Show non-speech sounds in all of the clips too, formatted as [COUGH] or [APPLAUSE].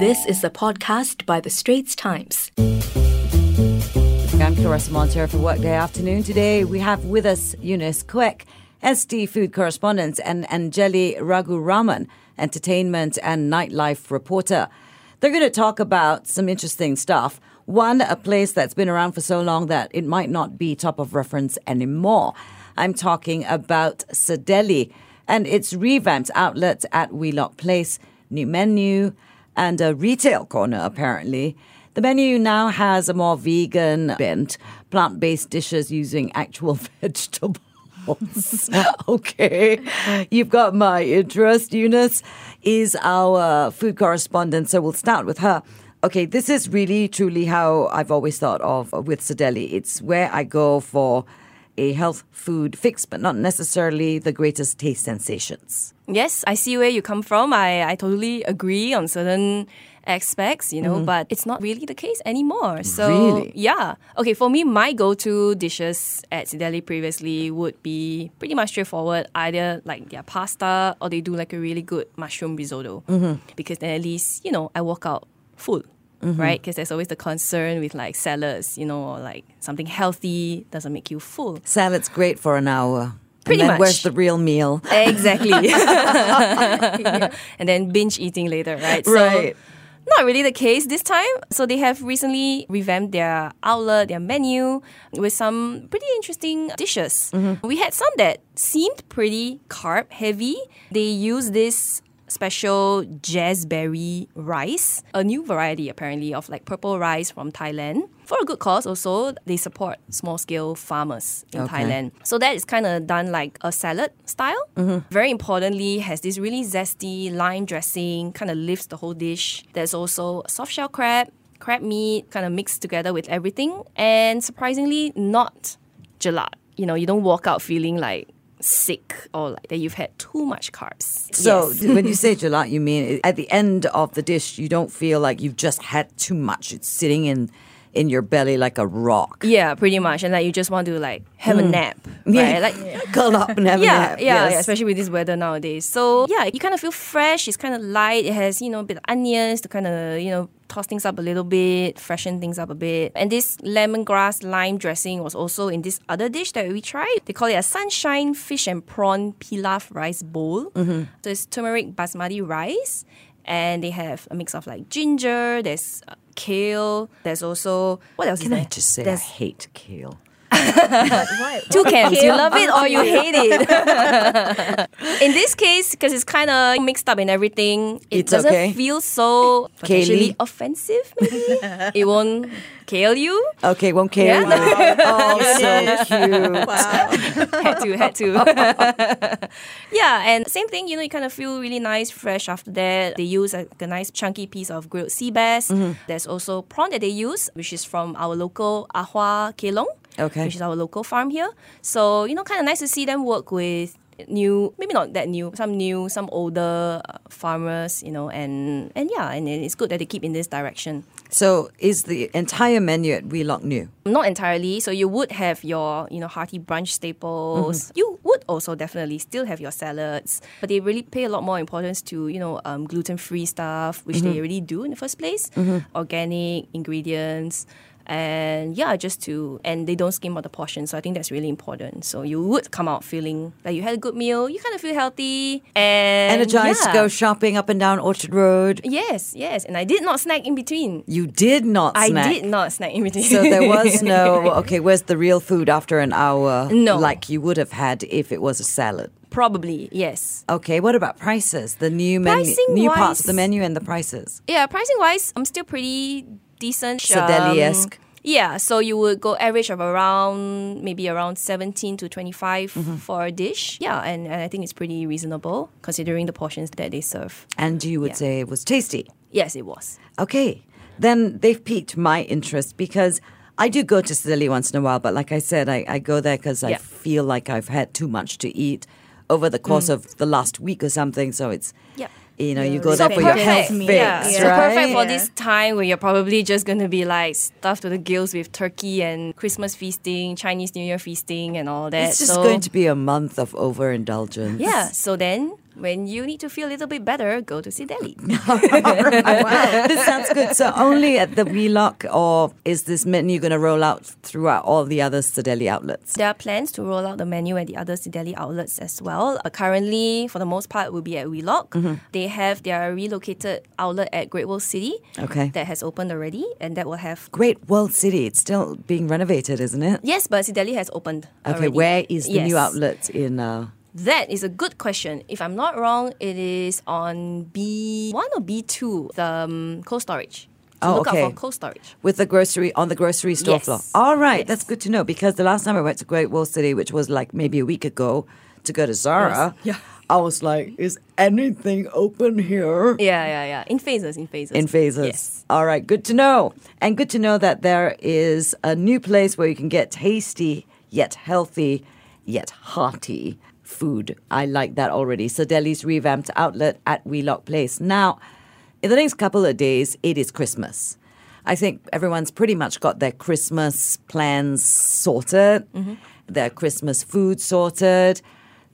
This is a podcast by The Straits Times. I'm Claressa Monteiro for Workday Afternoon. Today we have with us Eunice Quek, ST Food Correspondent, and Anjali Raguraman, Entertainment and Nightlife Reporter. They're going to talk about some interesting stuff. One, a place that's been around for so long that it might not be top of reference anymore. I'm talking about Cedele and its revamped outlet at Wheelock Place, new menu, and a retail corner, apparently. The menu now has a more vegan bent, plant based dishes using actual [LAUGHS] vegetables. [LAUGHS] okay. You've got my interest. Eunice is our food correspondent, so we'll start with her. Okay, this is really truly how I've always thought of with Cedele. It's where I go for a health food fix, but not necessarily the greatest taste sensations. Yes, I see where you come from. I, I totally agree on certain aspects, you know, Mm-hmm. but it's not really the case anymore. So Really? yeah. Okay, for me, my go-to dishes at Cedele previously would be pretty much straightforward. Either like their pasta or they do like a really good mushroom risotto. Mm-hmm. Because then at least, you know, I walk out full. Mm-hmm. Right, because there's always the concern with like salads, you know, or like something healthy doesn't make you full. Salad's great for an hour. Pretty much. Where's the real meal? Exactly. [LAUGHS] And then binge eating later, right? Right. So, not really the case this time. So they have recently revamped their outlet, their menu with some pretty interesting dishes. Mm-hmm. We had some that seemed pretty carb heavy. They use this special jazzberry rice, a new variety apparently of like purple rice from Thailand. For a good cause also, they support small scale farmers in Okay. Thailand. So that is kind of done like a salad style. Mm-hmm. Very importantly, has this really zesty lime dressing, kind of lifts the whole dish. There's also soft shell crab, crab meat, kind of mixed together with everything, and surprisingly not gelat. You know, you don't walk out feeling like sick or like that you've had too much carbs. So Yes. when you say [LAUGHS] gelat, you mean at the end of the dish, you don't feel like you've just had too much. It's sitting in in your belly like a rock. yeah, pretty much, and like you just want to like have a mm. nap, [LAUGHS] right? Like [LAUGHS] curl up and have a nap. yeah, yes. yeah, especially with this weather nowadays. So yeah, you kind of feel fresh. It's kind of light. It has you know a bit of onions to kind of you know toss things up a little bit, freshen things up a bit. And this lemongrass lime dressing was also in this other dish that we tried. They call it a sunshine fish and prawn pilaf rice bowl. Mm-hmm. So it's turmeric basmati rice. And they have a mix of like ginger, there's uh, kale, there's also what else Can is I there? just say I hate kale? Two camps. You love it or you hate it. [LAUGHS] in this case, because it's kind of mixed up in everything, it It's doesn't okay. feel so potentially Kaylee? offensive. Maybe it won't kill you. Okay, won't kill Yeah. you. [LAUGHS] Oh, so cute. had to, had to. [LAUGHS] yeah, and same thing. You know, you kind of feel really nice, fresh after that. They use like, a nice chunky piece of grilled sea bass. Mm-hmm. There's also prawn that they use, which is from our local Ahua Kelong. Okay. Which is our local farm here. So, you know, kind of nice to see them work with new, maybe not that new, some new, some older uh, farmers, you know, and, and yeah, and it's good that they keep in this direction. So is the entire menu at Wheelock new? Not entirely. So you would have your, you know, hearty brunch staples. Mm-hmm. You would also definitely still have your salads, but they really pay a lot more importance to, you know, um, gluten-free stuff, which Mm-hmm. they already do in the first place. Organic ingredients. And yeah, just to and they don't skim out the portion, so I think that's really important. So you would come out feeling like you had a good meal, you kind of feel healthy and Energized to go shopping up and down Orchard Road. Yes, yes, and I did not snack in between. You did not snack? I snack. did not snack in between. So there was [LAUGHS] no okay. Where's the real food after an hour? No. like you would have had if it was a salad. Probably yes. Okay, what about prices? The new menu, Pricing new parts of the menu and the prices. Yeah, pricing wise, I'm still pretty decent. Cedele-esque. Um, yeah, so you would go average of around maybe around 17 to 25 Mm-hmm. for a dish. Yeah, and, and I think it's pretty reasonable considering the portions that they serve. And you would Yeah. say it was tasty. Yes, it was. Okay, then they've piqued my interest because I do go to Cedele once in a while, but like I said, I, I go there because I feel like I've had too much to eat over the course of the last week or something. So it's, Yep. You know, you Yeah, go so there for your perfect. health Yeah. fix, Yeah, Yeah. so perfect for Yeah. this time where you're probably just going to be like stuffed to the gills with turkey and Christmas feasting, Chinese New Year feasting, and all that. It's just so, going to be a month of overindulgence. Yeah, so then when you need to feel a little bit better, go to Cedele. [LAUGHS] this sounds good. So only at the Wheelock, or is this menu going to roll out throughout all the other Cedele outlets? There are plans to roll out the menu at the other Cedele outlets as well. But currently, for the most part, will be at Wheelock. Mm-hmm. They have their relocated outlet at Great World City. Okay. That has opened already, and that will have. Great World City. It's still being renovated, isn't it? Yes, but Cedele has opened. Okay, already. where is the new outlet in? Uh, That is a good question. If I'm not wrong, it is on B1 or B2, the um, cold storage. So Oh, look okay. out for cold storage. with the grocery on the grocery store Yes. floor. All right, Yes. that's good to know because the last time I went to Great World City, which was like maybe a week ago, to go to Zara, Yes. [LAUGHS] Yeah. I was like, "Is anything open here?" Yeah, yeah, yeah. In phases, in phases. In phases. Yes. All right, good to know. And good to know that there is a new place where you can get tasty, yet healthy, yet hearty food. I like that already. Cedele's revamped outlet at Wheelock Place. Now, in the next couple of days, it is Christmas. I think everyone's pretty much got their Christmas plans sorted, mm-hmm. their Christmas food sorted.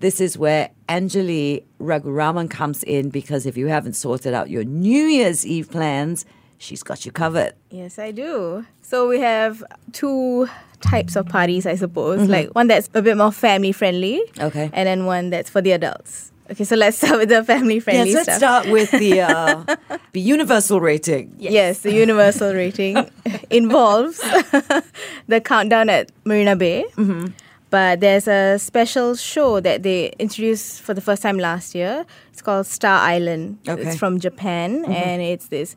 This is where Anjali Raguraman comes in because if you haven't sorted out your New Year's Eve plans, she's got you covered. Yes, I do. So we have two types of parties, I suppose. Like one that's a bit more family friendly. Okay. And then one that's for the adults. Okay, so let's [LAUGHS] start with the family friendly Yes, let's stuff. start with the uh, [LAUGHS] the universal rating. Yes, the universal rating [LAUGHS] involves the countdown at Marina Bay. Mm-hmm. But there's a special show that they introduced for the first time last year. It's called Star Island. Okay. Mm-hmm. It's from Japan, and it's this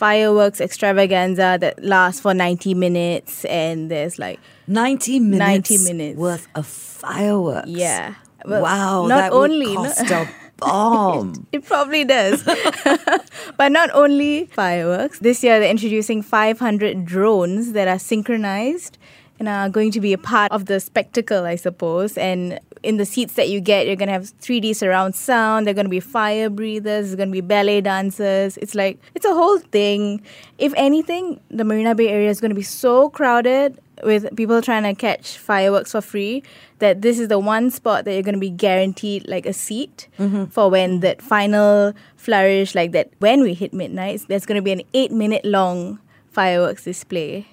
fireworks extravaganza that lasts for 90 minutes. And there's like, 90 minutes, 90 minutes. worth of fireworks. yeah. Well, wow, not that only would no- cost a [LAUGHS] bomb. It probably does. [LAUGHS] but not only fireworks. This year they're introducing 500 drones that are synchronized and are going to be a part of the spectacle, I suppose. And in the seats that you get, you're going to have 3D surround sound. They're going to be fire breathers. There's going to be ballet dancers. It's like, it's a whole thing. If anything, the Marina Bay area is going to be so crowded with people trying to catch fireworks for free that this is the one spot that you're going to be guaranteed like a seat mm-hmm. for when that final flourish like that when we hit midnight there's going to be an 8 minute long fireworks display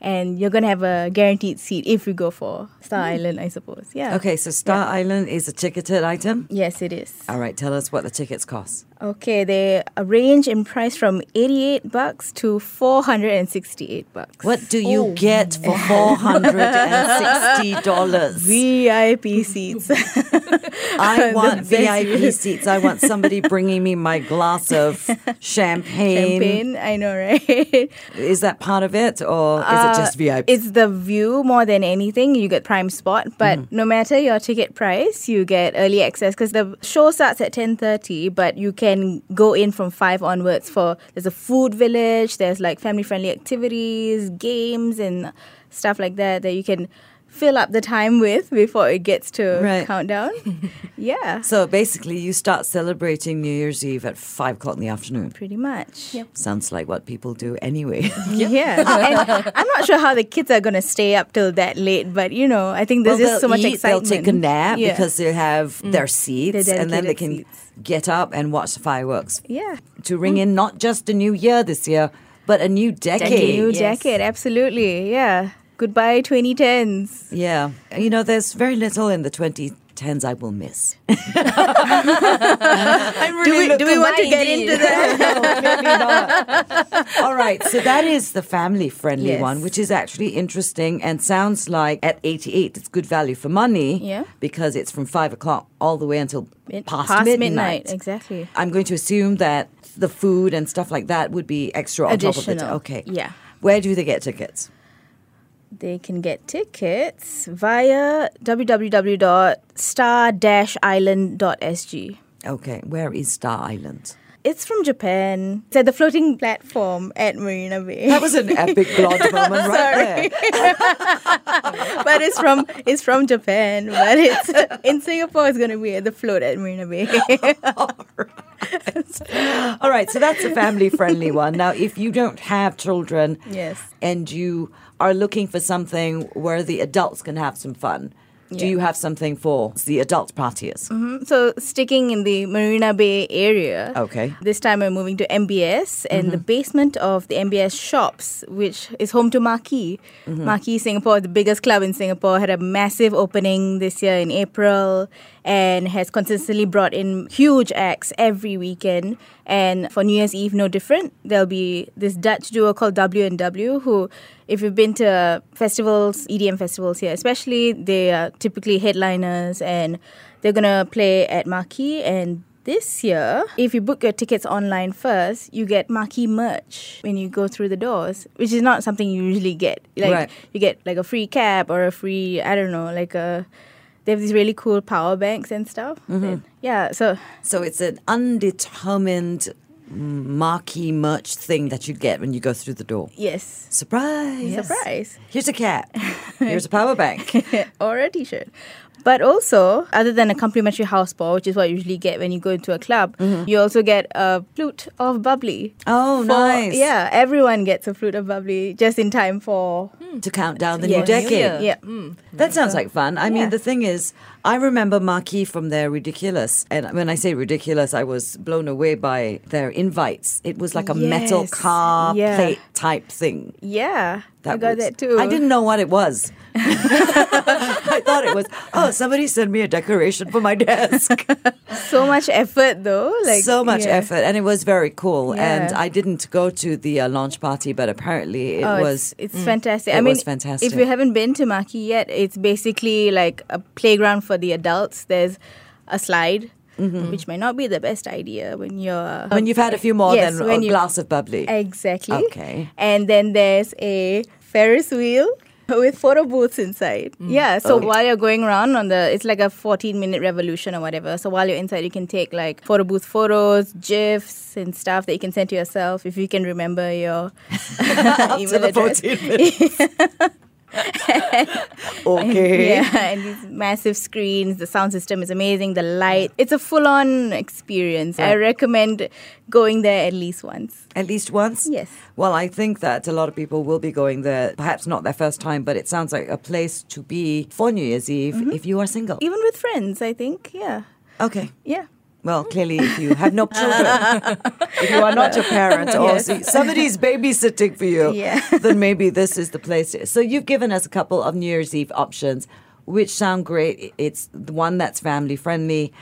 and you're going to have a guaranteed seat if you go for Star hmm. Island I suppose. Yeah. Okay, so Star Island is a ticketed item. yes it is. All right, tell us what the tickets cost. Okay they range in price from 88 bucks to 468 bucks What do you get for [LAUGHS] four hundred and sixty dollars? VIP seats [LAUGHS] I [LAUGHS] want VIP seats. I want somebody bringing me my glass of champagne. champagne I know right Is that part of it, or is it just VIP? Uh, It's the view more than anything. You get prime spot, but Mm-hmm. no matter your ticket price, you get early access because the show starts at ten thirty. But you can go in from five onwards. For there's a food village. There's like family friendly activities, games, and stuff like that that you can fill up the time with before it gets to Right. countdown. [LAUGHS] yeah, so basically, you start celebrating New Year's Eve at five o'clock in the afternoon. pretty much. Yep. Sounds like what people do anyway. [LAUGHS] [LAUGHS] Yeah, and I'm not sure how the kids are gonna stay up till that late, but you know, I think there's Well, just so much eat, excitement. They'll take a nap Yeah. because they have mm. their seats, Their and then they can seats. get up and watch the fireworks Yeah. to ring mm. in not just a new year this year, but a new decade. New Yes. decade, absolutely. Yeah. Goodbye 2010s. Yeah, you know, there's very little in the 2010s I will miss. [LAUGHS] [LAUGHS] Do we, do we want to get indeed. into that? [LAUGHS] No, clearly not. All right, so that is the family friendly Yes. one, which is actually interesting and sounds like at 88 it's good value for money Yeah. because it's from 5 o'clock all the way until Mid- past, past midnight. midnight, exactly. I'm going to assume that the food and stuff like that would be extra on top of it. Additional, Okay. yeah. Where do they get tickets? They can get tickets via www.star-island.sg. Okay. Where is Star Island? It's from Japan. It's at the floating platform at Marina Bay. That was an [LAUGHS] epic blonde moment right there. [LAUGHS] but it's from it's from Japan. But it's in Singapore. It's going to be at the float at Marina Bay. [LAUGHS] All right, [LAUGHS] so that's a family friendly [LAUGHS] one. Now, if you don't have children Yes. and you are looking for something where the adults can have some fun, Do you have something for the adult partiers? Mm-hmm. So sticking in the Marina Bay area. Okay. This time we're moving to MBS and the mm-hmm. basement of the MBS shops, which is home to Marquee. Mm-hmm. Marquee Singapore, the biggest club in Singapore, had a massive opening this year in April and has consistently brought in huge acts every weekend. And for New Year's Eve, no different. There'll be this Dutch duo called W and W who if you've been to festivals, EDM festivals here, especially, they are typically headliners and they're gonna play at Marquee. And this year, if you book your tickets online first, you get Marquee merch when you go through the doors, which is not something you usually get. Like Right. you get like a free cap or a free, I don't know, like a. They have these really cool power banks and stuff. Mm-hmm. And yeah, so So it's an undetermined marquee merch thing that you get when you go through the door. yes, Surprise! surprise. Here's a cat. [LAUGHS] Here's a power bank. [LAUGHS] or a t-shirt. But also, other than a complimentary house ball, which is what you usually get when you go into a club, mm-hmm. you also get a flute of bubbly. Oh, For- nice. Yeah, everyone gets a flute of bubbly just in time for hmm. To count down the Yes. new decade. yeah. Hmm. That sounds like fun. I mean, the thing is, I remember Marquee from their Ridiculous. And when I say ridiculous, I was blown away by their invites. It was like a metal car Yeah. plate type thing. Yeah, I got was- that too. I didn't know what it was. [LAUGHS] I thought it was, oh, somebody sent me a decoration for my desk. [LAUGHS] so much effort though. Like so much yeah. effort. And it was very cool. And I didn't go to the uh, launch party, but apparently it Oh, was. it's, it's fantastic. It I mean, was fantastic. If you haven't been to Marquee yet, it's basically like a playground for the adults. There's a slide, which might not be the best idea when you're Mm-hmm. when you've had a few more Yes, than a glass of bubbly. Exactly. Okay. And then there's a Ferris wheel [LAUGHS] with photo booths inside. Yeah. So Okay. while you're going around on the, it's like a 14 minute revolution or whatever. So while you're inside, you can take like photo booth photos, gifs, and stuff that you can send to yourself if you can remember your [LAUGHS] email address. [LAUGHS] 14 minutes. [LAUGHS] okay. Yeah, and these massive screens. The sound system is amazing. The light. It's a full on experience. I recommend going there at least once. At least once? Yes. Well, I think that a lot of people will be going there, perhaps not their first time, but it sounds like a place to be for New Year's Eve Mm-hmm. if you are single. Even with friends, I think. Yeah. Okay. Yeah. Well, clearly, if you have no children, if you are not a parent, or Yes. see- somebody's babysitting for you, Yeah. then maybe this is the place. So you've given us a couple of New Year's Eve options, which sound great. It's the one that's family friendly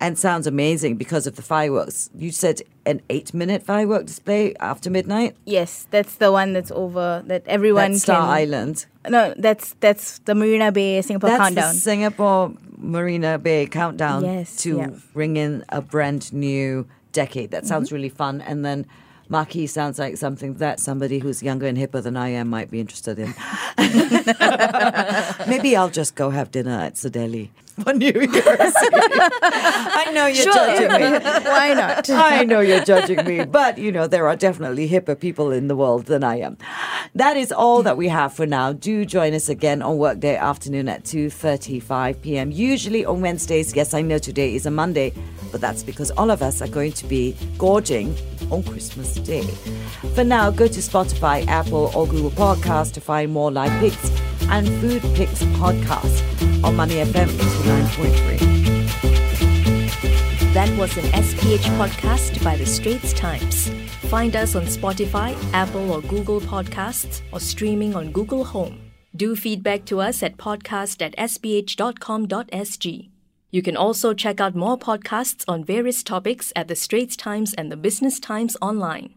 and sounds amazing because of the fireworks. You said an eight-minute firework display after midnight. Yes, that's the one that's over that everyone That's Star can. Island. No, that's that's the Marina Bay Singapore That's countdown. the Singapore Marina Bay countdown Yes, to yeah. bring in a brand new decade. That Mm-hmm. sounds really fun. And then Marquee sounds like something that somebody who's younger and hipper than I am might be interested in. [LAUGHS] [LAUGHS] Maybe I'll just go have dinner at Cedele for New Year's. [LAUGHS] Eve. I know you're judging me. Why not? I know you're judging me, [LAUGHS] but you know, there are definitely hipper people in the world than I am. That is all that we have for now. Do join us again on workday afternoon at 2:35 p.m. Usually on Wednesdays. Yes, I know today is a Monday, but that's because all of us are going to be gorging on Christmas Day. For now, go to Spotify, Apple, or Google Podcast to find more Life Picks and food picks podcast on Money FM 89.3. That was an SPH podcast by The Straits Times. Find us on Spotify, Apple or Google Podcasts, or streaming on Google Home. Do feedback to us at podcast at sph.com.sg. You can also check out more podcasts on various topics at The Straits Times and The Business Times online.